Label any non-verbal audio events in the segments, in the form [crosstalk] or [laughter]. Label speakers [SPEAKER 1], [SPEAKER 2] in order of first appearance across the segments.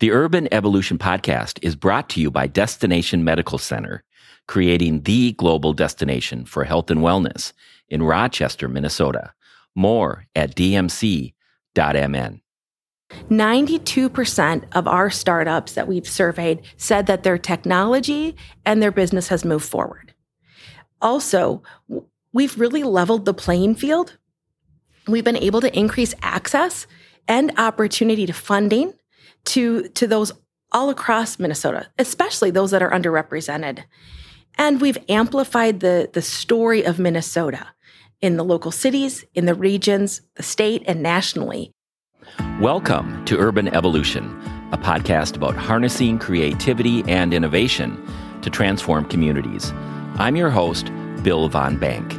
[SPEAKER 1] The Urban Evolution Podcast is brought to you by Destination Medical Center, creating the global destination for health and wellness in Rochester, Minnesota. More at dmc.mn.
[SPEAKER 2] 92% of our startups that we've surveyed said that their technology and their business has moved forward. Also, we've really leveled the playing field. We've been able to increase access and opportunity to funding to, to those all across Minnesota, especially those that are underrepresented. And we've amplified the, the story of Minnesota in the local cities, in the regions, the state, and nationally.
[SPEAKER 1] Welcome to Urban Evolution, a podcast about harnessing creativity and innovation to transform communities. I'm your host, Bill Von Bank.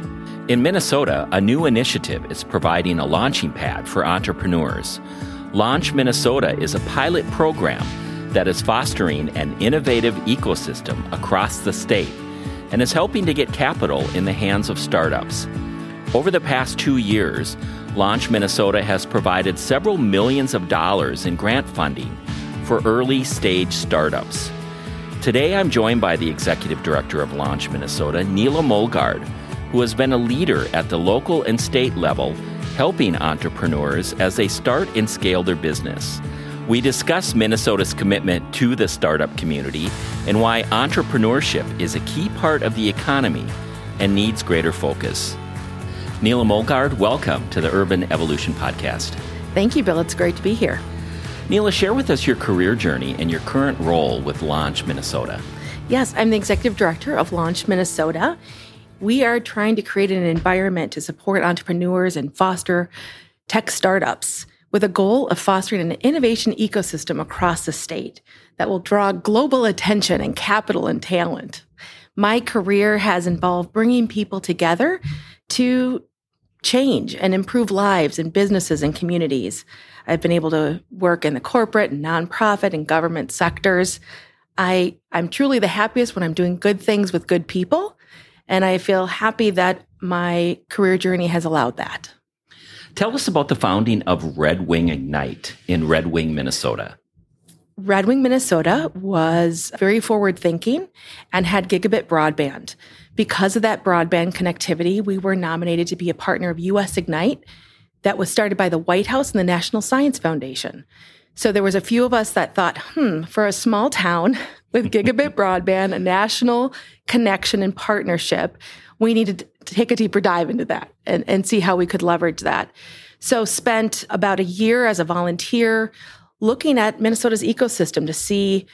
[SPEAKER 1] In Minnesota, a new initiative is providing a launching pad for entrepreneurs. Launch Minnesota is a pilot program that is fostering an innovative ecosystem across the state and is helping to get capital in the hands of startups. Over the past two years, Launch Minnesota has provided several millions of dollars in grant funding for early stage startups. Today, I'm joined by the executive director of Launch Minnesota, Neela Mollgaard, who has been a leader at the local and state level helping entrepreneurs as they start and scale their business. We discuss Minnesota's commitment to the startup community and why entrepreneurship is a key part of the economy and needs greater focus. Neela Mollgaard, welcome to the Urban Evolution Podcast.
[SPEAKER 2] Thank you, Bill. It's great to be here.
[SPEAKER 1] Neela, share with us your career journey and your current role with Launch Minnesota.
[SPEAKER 2] Yes, I'm the executive director of Launch Minnesota. We are trying to create an environment to support entrepreneurs and foster tech startups with a goal of fostering an innovation ecosystem across the state that will draw global attention and capital and talent. My career has involved bringing people together to change and improve lives and businesses and communities. I've been able to work in the corporate and nonprofit and government sectors. I, I'm truly the happiest when I'm doing good things with good people and I feel happy that my career journey has allowed that.
[SPEAKER 1] Tell us about the founding of Red Wing Ignite in Red Wing, Minnesota.
[SPEAKER 2] Red Wing, Minnesota was very forward thinking and had gigabit broadband. Because of that broadband connectivity, we were nominated to be a partner of US Ignite that was started by the White House and the National Science Foundation. So there was a few of us that thought, hmm, for a small town with gigabit broadband, a national connection and partnership, we needed to take a deeper dive into that and, and see how we could leverage that. So spent about a year as a volunteer looking at Minnesota's ecosystem to see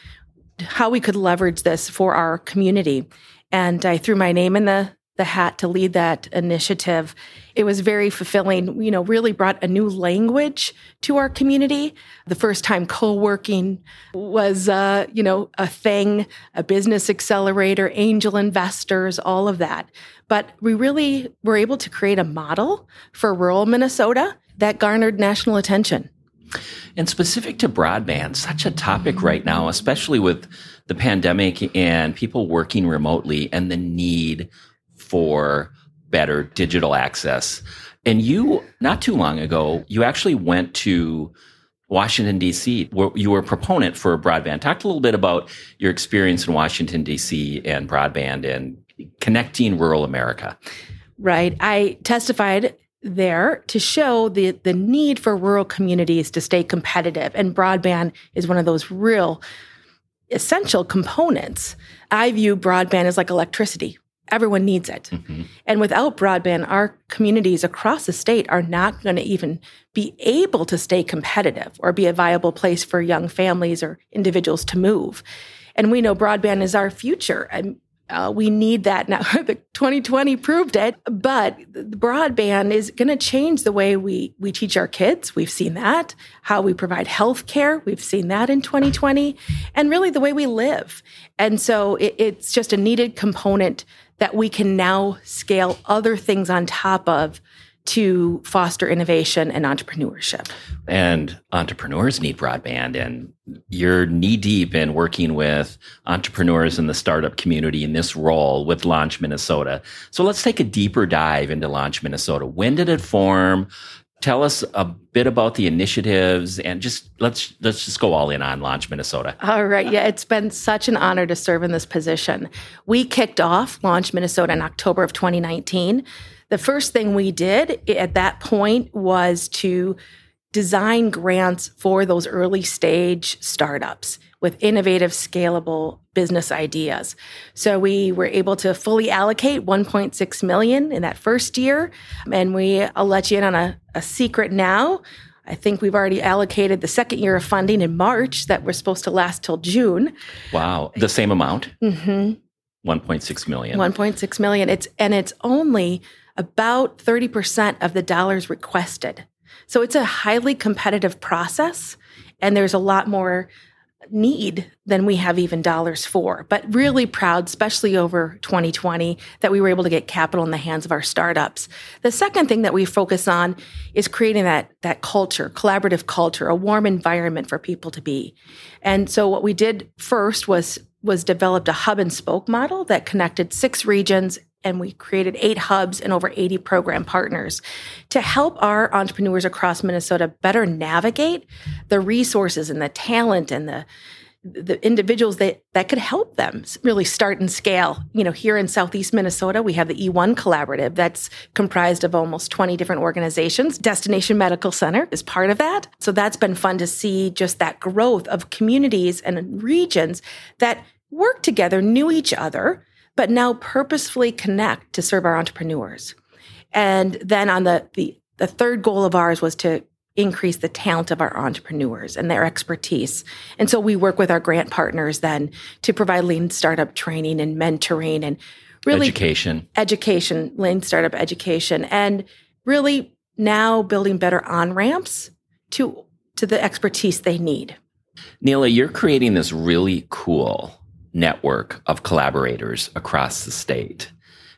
[SPEAKER 2] how we could leverage this for our community. And I threw my name in the the hat to lead that initiative. It was very fulfilling, you know, really brought a new language to our community. The first time co-working was, uh, you know, a thing, a business accelerator, angel investors, all of that. But we really were able to create a model for rural Minnesota that garnered national attention.
[SPEAKER 1] And specific to broadband, such a topic right now, especially with the pandemic and people working remotely and the need for better digital access. And you, not too long ago, you actually went to Washington, D.C., where you were a proponent for broadband. Talk a little bit about your experience in Washington, D.C. and broadband and connecting rural America.
[SPEAKER 2] Right. I testified there to show the, the need for rural communities to stay competitive. And broadband is one of those real essential components. I view broadband as like electricity everyone needs it. Mm-hmm. And without broadband, our communities across the state are not going to even be able to stay competitive or be a viable place for young families or individuals to move. And we know broadband is our future. And uh, we need that now. [laughs] the 2020 proved it, but broadband is going to change the way we we teach our kids. We've seen that. How we provide health care. We've seen that in 2020, and really the way we live. And so it, it's just a needed component that we can now scale other things on top of to foster innovation and entrepreneurship.
[SPEAKER 1] And entrepreneurs need broadband, and you're knee deep in working with entrepreneurs in the startup community in this role with Launch Minnesota. So let's take a deeper dive into Launch Minnesota. When did it form? Tell us a bit about the initiatives and just let's let's just go all in on Launch Minnesota.
[SPEAKER 2] All right. Yeah, it's been such an honor to serve in this position. We kicked off Launch Minnesota in October of 2019. The first thing we did at that point was to design grants for those early stage startups with innovative, scalable business ideas. So we were able to fully allocate 1.6 million in that first year. And we, I'll let you in on a, a secret now. I think we've already allocated the second year of funding in March that we're supposed to last till June.
[SPEAKER 1] Wow. The same amount?
[SPEAKER 2] Mm-hmm.
[SPEAKER 1] 1.6 million.
[SPEAKER 2] 1.6 million. It's, and it's only about 30% of the dollars requested. So it's a highly competitive process and there's a lot more need than we have even dollars for. But really proud, especially over 2020, that we were able to get capital in the hands of our startups. The second thing that we focus on is creating that, that culture, collaborative culture, a warm environment for people to be. And so what we did first was was developed a hub and spoke model that connected six regions and we created eight hubs and over 80 program partners to help our entrepreneurs across Minnesota better navigate the resources and the talent and the the individuals that that could help them really start and scale. You know, here in Southeast Minnesota, we have the E1 Collaborative that's comprised of almost 20 different organizations. Destination Medical Center is part of that. So that's been fun to see just that growth of communities and regions that work together, knew each other, but now purposefully connect to serve our entrepreneurs. And then on the, the, the third goal of ours was to increase the talent of our entrepreneurs and their expertise. And so we work with our grant partners then to provide lean startup training and mentoring and really
[SPEAKER 1] education,
[SPEAKER 2] education, lean startup education, and really now building better on ramps to to the expertise they need.
[SPEAKER 1] Neela, you're creating this really cool network of collaborators across the state.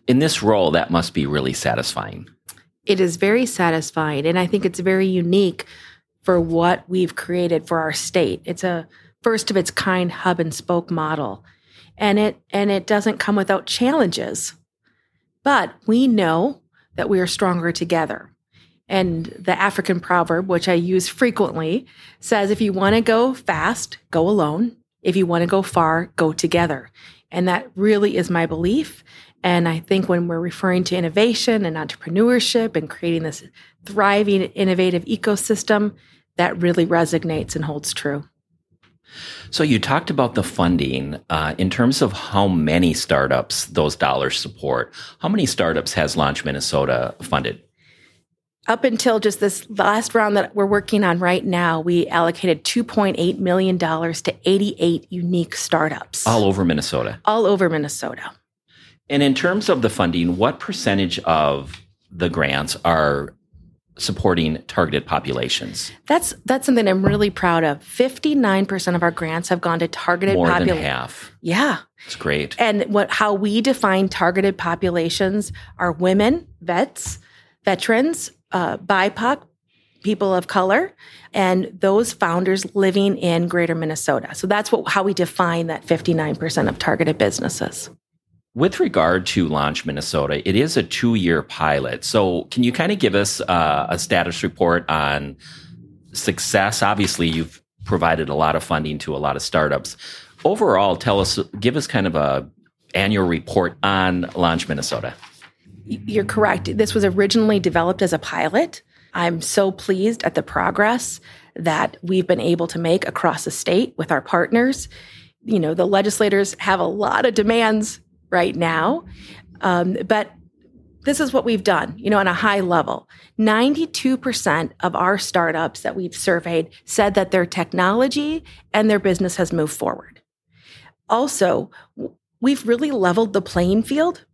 [SPEAKER 1] In this role, that must be really satisfying.
[SPEAKER 2] It is very satisfying. And I think it's very unique for what we've created for our state. It's a first of its kind hub and spoke model. And it and it doesn't come without challenges. But we know that we are stronger together. And the African proverb, which I use frequently, says if you want to go fast, go alone. If you want to go far, go together. And that really is my belief. And I think when we're referring to innovation and entrepreneurship and creating this thriving, innovative ecosystem, that really resonates and holds true.
[SPEAKER 1] So you talked about the funding uh, in terms of how many startups those dollars support. How many startups has Launch Minnesota funded?
[SPEAKER 2] Up until just this last round that we're working on right now, we allocated $2.8 million to 88 unique startups.
[SPEAKER 1] All over Minnesota.
[SPEAKER 2] All over Minnesota.
[SPEAKER 1] And in terms of the funding, what percentage of the grants are supporting targeted populations?
[SPEAKER 2] That's that's something I'm really proud of. 59% of our grants have gone to targeted
[SPEAKER 1] More than half.
[SPEAKER 2] Yeah.
[SPEAKER 1] It's great.
[SPEAKER 2] And what how we define targeted populations are women, vets, veterans, uh, BIPOC, people of color, and those founders living in greater Minnesota. So that's what, how we define that 59% of targeted businesses.
[SPEAKER 1] With regard to Launch Minnesota, it is a two year pilot. So, can you kind of give us uh, a status report on success? Obviously, you've provided a lot of funding to a lot of startups. Overall, tell us, give us kind of a annual report on Launch Minnesota.
[SPEAKER 2] You're correct. This was originally developed as a pilot. I'm so pleased at the progress that we've been able to make across the state with our partners. You know, the legislators have a lot of demands right now, um, but this is what we've done, you know, on a high level. 92% of our startups that we've surveyed said that their technology and their business has moved forward. Also, we've really leveled the playing field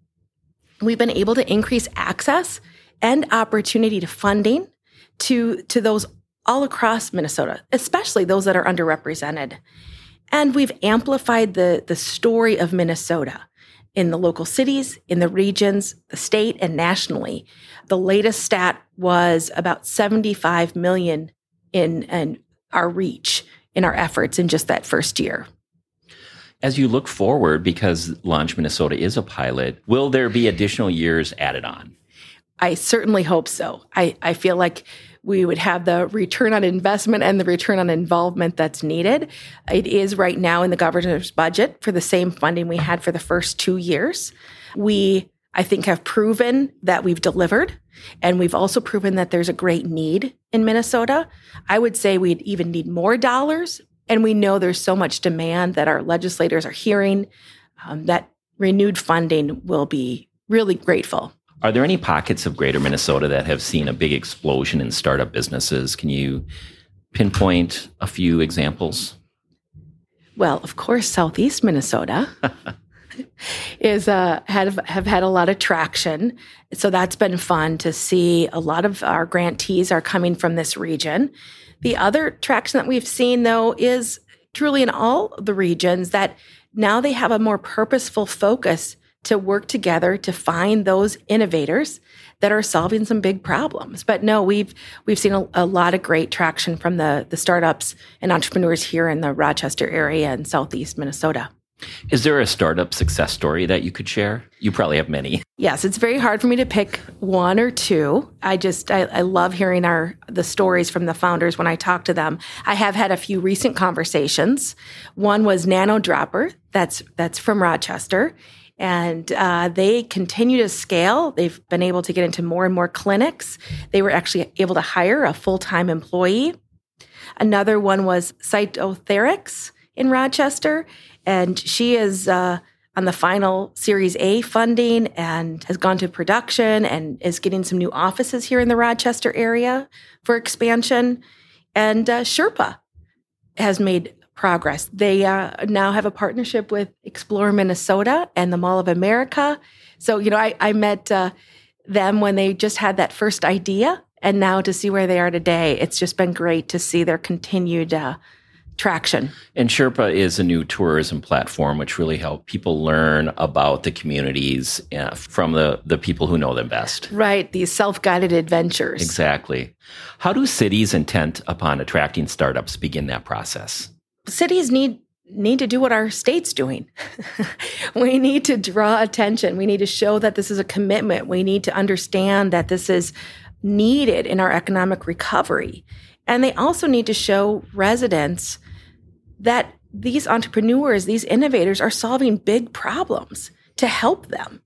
[SPEAKER 2] we've been able to increase access and opportunity to funding to, to those all across Minnesota, especially those that are underrepresented. And we've amplified the, the story of Minnesota in the local cities, in the regions, the state, and nationally. The latest stat was about 75 million in, in our reach in our efforts in just that first year.
[SPEAKER 1] As you look forward, because Launch Minnesota is a pilot, will there be additional years added on?
[SPEAKER 2] I certainly hope so. I, I feel like we would have the return on investment and the return on involvement that's needed. It is right now in the governor's budget for the same funding we had for the first two years. We, I think, have proven that we've delivered, and we've also proven that there's a great need in Minnesota. I would say we'd even need more dollars, and we know there's so much demand that our legislators are hearing um, that renewed funding will be really grateful.
[SPEAKER 1] Are there any pockets of greater Minnesota that have seen a big explosion in startup businesses? Can you pinpoint a few examples?
[SPEAKER 2] Well, of course, Southeast Minnesota [laughs] is uh, have have had a lot of traction. So that's been fun to see. A lot of our grantees are coming from this region. The other traction that we've seen, though, is truly in all the regions that now they have a more purposeful focus to work together to find those innovators that are solving some big problems. But no, we've we've seen a, a, lot of great traction from the the startups and entrepreneurs here in the Rochester area and southeast Minnesota.
[SPEAKER 1] Is there a startup success story that you could share? You probably have many.
[SPEAKER 2] Yes, it's very hard for me to pick one or two. I just I, I love hearing our the stories from the founders when I talk to them. I have had a few recent conversations. One was Nanodropper, that's that's from Rochester, and uh, they continue to scale. They've been able to get into more and more clinics. They were actually able to hire a full time employee. Another one was Cytotheryx in Rochester, and she is uh, on the final Series A funding and has gone to production and is getting some new offices here in the Rochester area for expansion. And uh, Sherpa has made progress. They uh, now have a partnership with Explore Minnesota and the Mall of America. So, you know, I, I met uh, them when they just had that first idea. And now to see where they are today, it's just been great to see their continued uh, traction.
[SPEAKER 1] And Sherpa is a new tourism platform which really help people learn about the communities uh, from the, the people who know them best.
[SPEAKER 2] Right, these self guided adventures.
[SPEAKER 1] Exactly. How do cities intent upon attracting startups begin that process?
[SPEAKER 2] Cities need need to do what our state's doing. [laughs] we need to draw attention. We need to show that this is a commitment. We need to understand that this is needed in our economic recovery. And they also need to show residents that these entrepreneurs, these innovators are solving big problems to help them.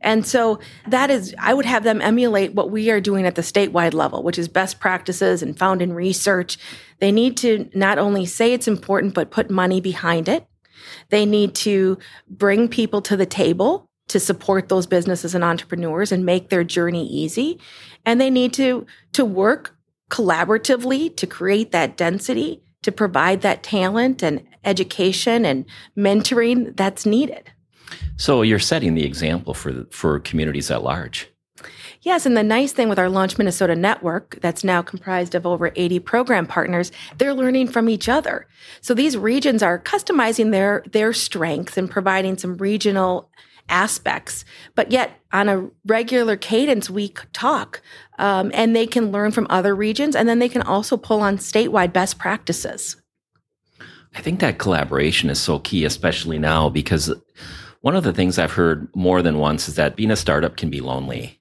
[SPEAKER 2] And so that is, I would have them emulate what we are doing at the statewide level, which is best practices and found in research. They need to not only say it's important, but put money behind it. They need to bring people to the table to support those businesses and entrepreneurs and make their journey easy. And they need to, to work collaboratively to create that density, to provide that talent and education and mentoring that's needed.
[SPEAKER 1] So you're setting the example for for communities at large.
[SPEAKER 2] Yes, and the nice thing with our Launch Minnesota network, that's now comprised of over 80 program partners, they're learning from each other. So these regions are customizing their their strengths and providing some regional aspects, but yet on a regular cadence, we talk um, and they can learn from other regions and then they can also pull on statewide best practices.
[SPEAKER 1] I think that collaboration is so key, especially now, because one of the things I've heard more than once is that being a startup can be lonely.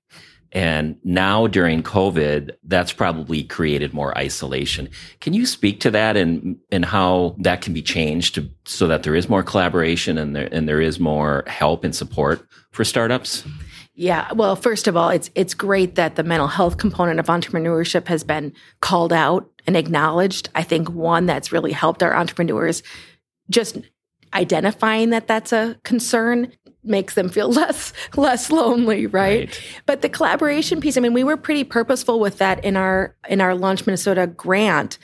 [SPEAKER 1] And now during COVID, that's probably created more isolation. Can you speak to that and, and how that can be changed to, so that there is more collaboration and there, and there is more help and support for startups?
[SPEAKER 2] Yeah, well, first of all, it's it's great that the mental health component of entrepreneurship has been called out and acknowledged. I think one that's really helped our entrepreneurs just identifying that that's a concern makes them feel [laughs] less less lonely right? right? but the collaboration piece i mean we were pretty purposeful with that in our in our launch minnesota grant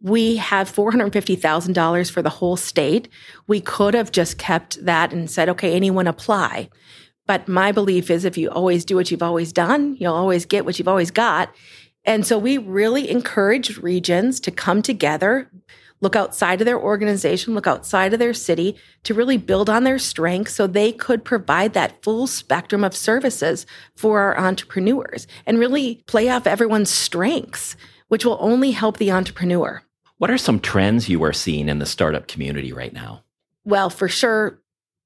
[SPEAKER 2] we have $450,000 for the whole state. We could have just kept that and said, okay, anyone apply. But my belief is if you always do what you've always done, you'll always get what you've always got. And so we really encourage regions to come together, look outside of their organization, look outside of their city to really build on their strengths so they could provide that full spectrum of services for our entrepreneurs and really play off everyone's strengths, which will only help the entrepreneur.
[SPEAKER 1] What are some trends you are seeing in the startup community right now?
[SPEAKER 2] Well, for sure,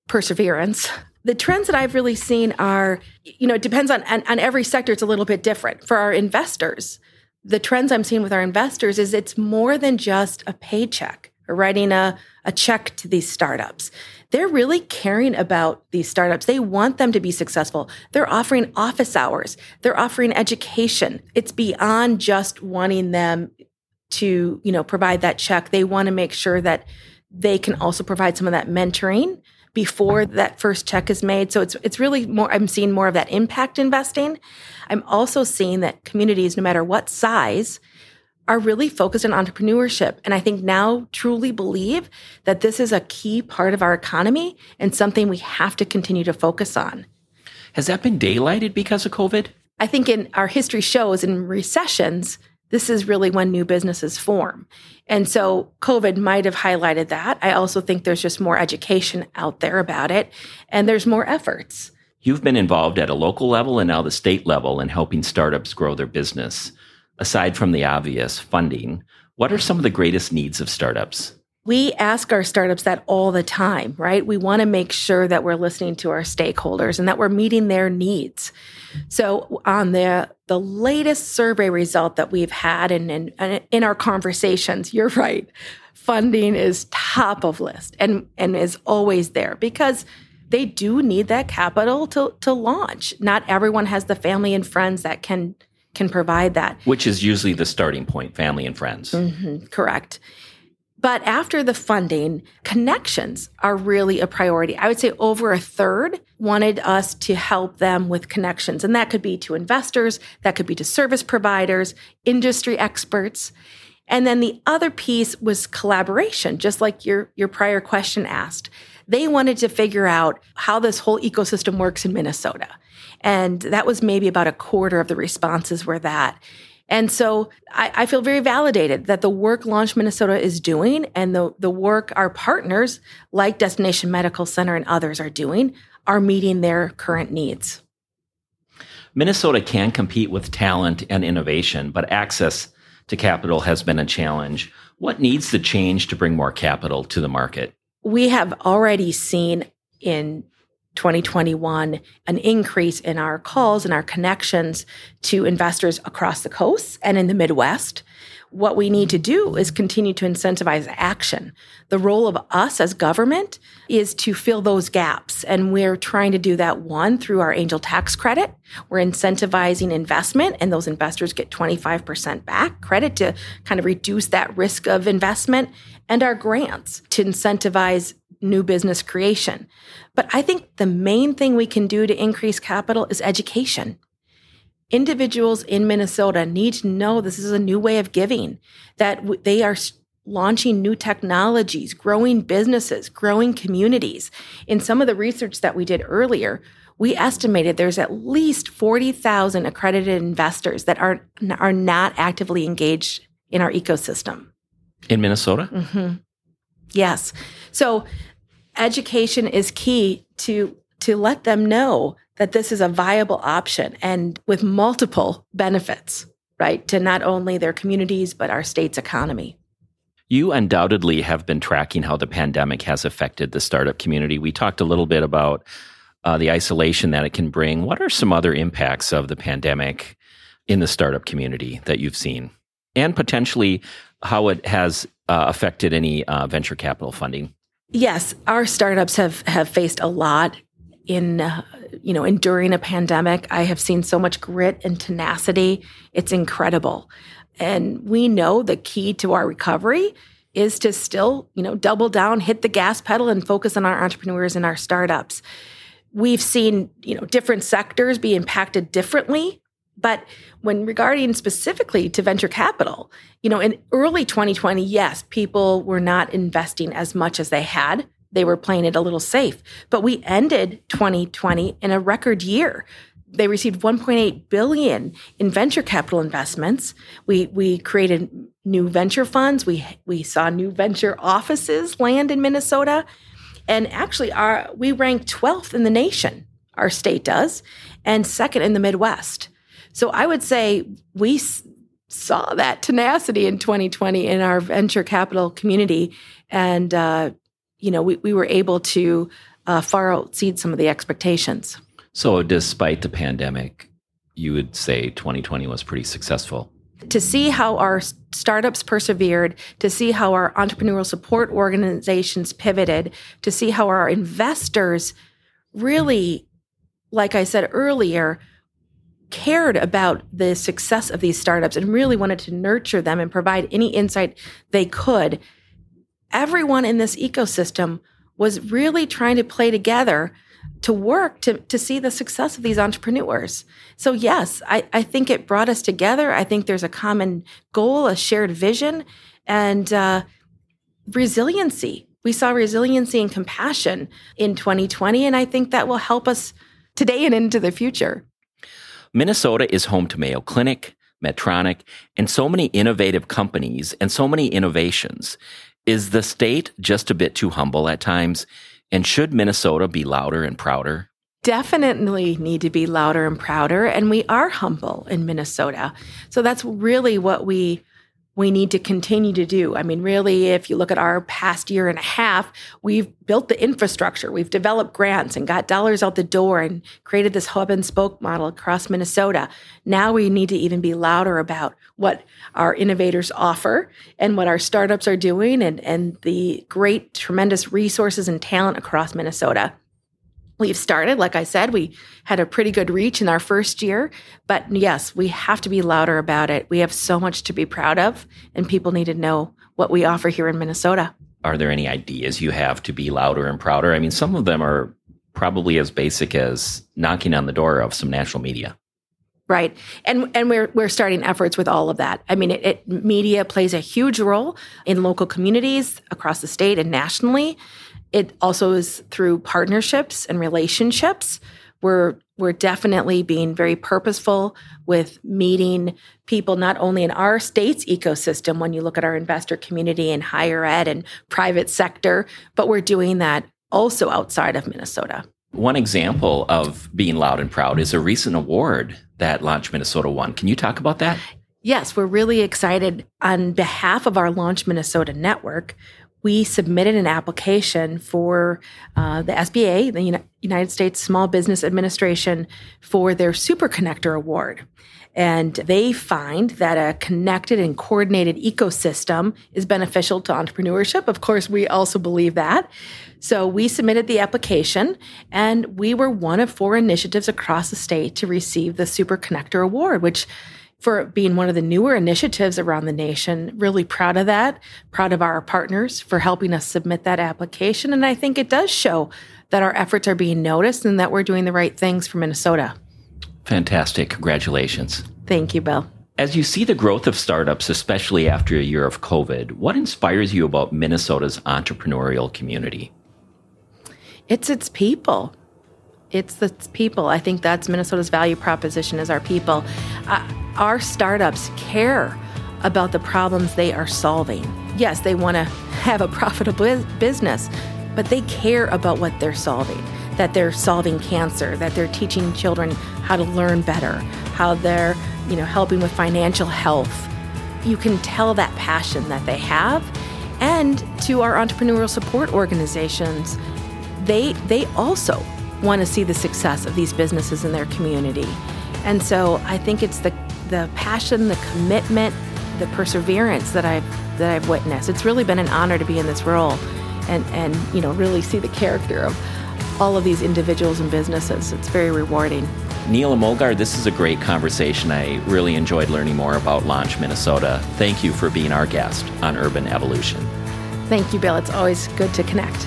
[SPEAKER 2] perseverance. The trends that I've really seen are, you know, it depends on, on, on every sector, it's a little bit different. For our investors, the trends I'm seeing with our investors is it's more than just a paycheck or writing a, a check to these startups. They're really caring about these startups. They want them to be successful. They're offering office hours. They're offering education. It's beyond just wanting them to, you know, provide that check. They want to make sure that they can also provide some of that mentoring before that first check is made. So it's it's really more I'm seeing more of that impact investing. I'm also seeing that communities no matter what size are really focused on entrepreneurship and I think now truly believe that this is a key part of our economy and something we have to continue to focus on.
[SPEAKER 1] Has that been daylighted because of COVID?
[SPEAKER 2] I think in our history shows in recessions this is really when new businesses form. And so COVID might have highlighted that. I also think there's just more education out there about it and there's more efforts.
[SPEAKER 1] You've been involved at a local level and now the state level in helping startups grow their business. Aside from the obvious funding, what are some of the greatest needs of startups?
[SPEAKER 2] We ask our startups that all the time, right? We want to make sure that we're listening to our stakeholders and that we're meeting their needs. So on the the latest survey result that we've had and in, in, in our conversations, you're right. Funding is top of list and and is always there because they do need that capital to to launch. Not everyone has the family and friends that can can provide that.
[SPEAKER 1] Which is usually the starting point, family and friends.
[SPEAKER 2] Mm-hmm, correct. But after the funding, connections are really a priority. I would say over a third wanted us to help them with connections. And that could be to investors, that could be to service providers, industry experts. And then the other piece was collaboration, just like your, your prior question asked. They wanted to figure out how this whole ecosystem works in Minnesota. And that was maybe about a quarter of the responses were that. And so I, I, feel very validated that the work Launch Minnesota is doing and the, the work our partners like Destination Medical Center and others are doing are meeting their current needs.
[SPEAKER 1] Minnesota can compete with talent and innovation, but access to capital has been a challenge. What needs to change to bring more capital to the market?
[SPEAKER 2] We have already seen in 2021 an increase in our calls and our connections to investors across the coast and in the Midwest. What we need to do is continue to incentivize action. The role of us as government is to fill those gaps. And we're trying to do that one through our angel tax credit. We're incentivizing investment and those investors get 25% back credit to kind of reduce that risk of investment and our grants to incentivize new business creation. But I think the main thing we can do to increase capital is education. Individuals in Minnesota need to know this is a new way of giving, that they are launching new technologies, growing businesses, growing communities. In some of the research that we did earlier, we estimated there's at least 40,000 accredited investors that are, are not actively engaged in our ecosystem.
[SPEAKER 1] In Minnesota?
[SPEAKER 2] Mm-hmm. Yes. So education is key to to let them know that this is a viable option and with multiple benefits, right, to not only their communities but our state's economy.
[SPEAKER 1] You undoubtedly have been tracking how the pandemic has affected the startup community. We talked a little bit about uh, the isolation that it can bring. What are some other impacts of the pandemic in the startup community that you've seen? And potentially how it has uh, affected any uh, venture capital funding?
[SPEAKER 2] Yes, our startups have have faced a lot in uh, you know enduring a pandemic. I have seen so much grit and tenacity. It's incredible. And we know the key to our recovery is to still, you know, double down, hit the gas pedal and focus on our entrepreneurs and our startups. We've seen, you know, different sectors be impacted differently but when regarding specifically to venture capital, you know, in early 2020, yes, people were not investing as much as they had. They were playing it a little safe. But we ended 2020 in a record year. They received 1.8 billion in venture capital investments. We we created new venture funds. We we saw new venture offices land in Minnesota. And actually our we rank 12th in the nation. Our state does, and second in the Midwest. So I would say we saw that tenacity in 2020 in our venture capital community. And, uh, you know, we, we were able to uh, far exceed some of the expectations.
[SPEAKER 1] So, despite the pandemic, you would say 2020 was pretty successful.
[SPEAKER 2] to see how our startups persevered, to see how our entrepreneurial support organizations pivoted, to see how our investors really, like I said earlier, cared about the success of these startups and really wanted to nurture them and provide any insight they could. Everyone in this ecosystem was really trying to play together to work to, to see the success of these entrepreneurs. So, yes, I, I think it brought us together. I think there's a common goal, a shared vision, and uh, resiliency. We saw resiliency and compassion in 2020, and I think that will help us today and into the future.
[SPEAKER 1] Minnesota is home to Mayo Clinic, Medtronic, and so many innovative companies and so many innovations. Is the state just a bit too humble at times? And should Minnesota be louder and prouder?
[SPEAKER 2] Definitely need to be louder and prouder. And we are humble in Minnesota. So that's really what we we need to continue to do. I mean, really, if you look at our past year and a half, we've built the infrastructure, we've developed grants and got dollars out the door and created this hub and spoke model across Minnesota. Now we need to even be louder about what our innovators offer and what our startups are doing and, and the great, tremendous resources and talent across Minnesota we've started. Like I said, we had a pretty good reach in our first year. But yes, we have to be louder about it. We have so much to be proud of, and people need to know what we offer here in Minnesota.
[SPEAKER 1] Are there any ideas you have to be louder and prouder? I mean, some of them are probably as basic as knocking on the door of some national media.
[SPEAKER 2] Right. And and we're we're starting efforts with all of that. I mean, it, it, media plays a huge role in local communities across the state and nationally. It also is through partnerships and relationships. We're we're definitely being very purposeful with meeting people not only in our state's ecosystem when you look at our investor community and higher ed and private sector, but we're doing that also outside of Minnesota.
[SPEAKER 1] One example of being loud and proud is a recent award that Launch Minnesota won. Can you talk about that?
[SPEAKER 2] Yes, we're really excited on behalf of our Launch Minnesota network we submitted an application for uh, the SBA, the United States Small Business Administration, for their Super Connector Award. And they find that a connected and coordinated ecosystem is beneficial to entrepreneurship. Of course, we also believe that. So we submitted the application, and we were one of four initiatives across the state to receive the Super Connector Award, which for being one of the newer initiatives around the nation. Really proud of that. Proud of our partners for helping us submit that application. And I think it does show that our efforts are being noticed and that we're doing the right things for Minnesota.
[SPEAKER 1] Fantastic. Congratulations.
[SPEAKER 2] Thank you, Bill.
[SPEAKER 1] As you see the growth of startups, especially after a year of COVID, what inspires you about Minnesota's entrepreneurial community?
[SPEAKER 2] It's its people. It's the people. I think that's Minnesota's value proposition is our people. Uh, our startups care about the problems they are solving. Yes, they want to [laughs] have a profitable business, but they care about what they're solving. That they're solving cancer, that they're teaching children how to learn better, how they're, you know, helping with financial health. You can tell that passion that they have. And to our entrepreneurial support organizations, they they also want to see the success of these businesses in their community. And so I think it's the the passion, the commitment, the perseverance that I've that I've witnessed. It's really been an honor to be in this role and and you know really see the character of all of these individuals and businesses. It's very rewarding.
[SPEAKER 1] Neela Mollgaard, this is a great conversation. I really enjoyed learning more about Launch Minnesota. Thank you for being our guest on Urban Evolution.
[SPEAKER 2] Thank you, Bill. It's always good to connect.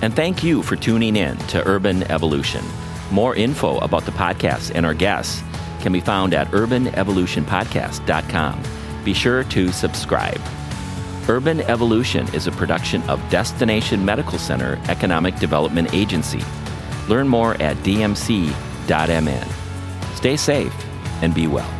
[SPEAKER 1] And thank you for tuning in to Urban Evolution. More info about the podcast and our guests can be found at urbanevolutionpodcast.com. Be sure to subscribe. Urban Evolution is a production of Destination Medical Center Economic Development Agency. Learn more at dmc.mn. Stay safe and be well.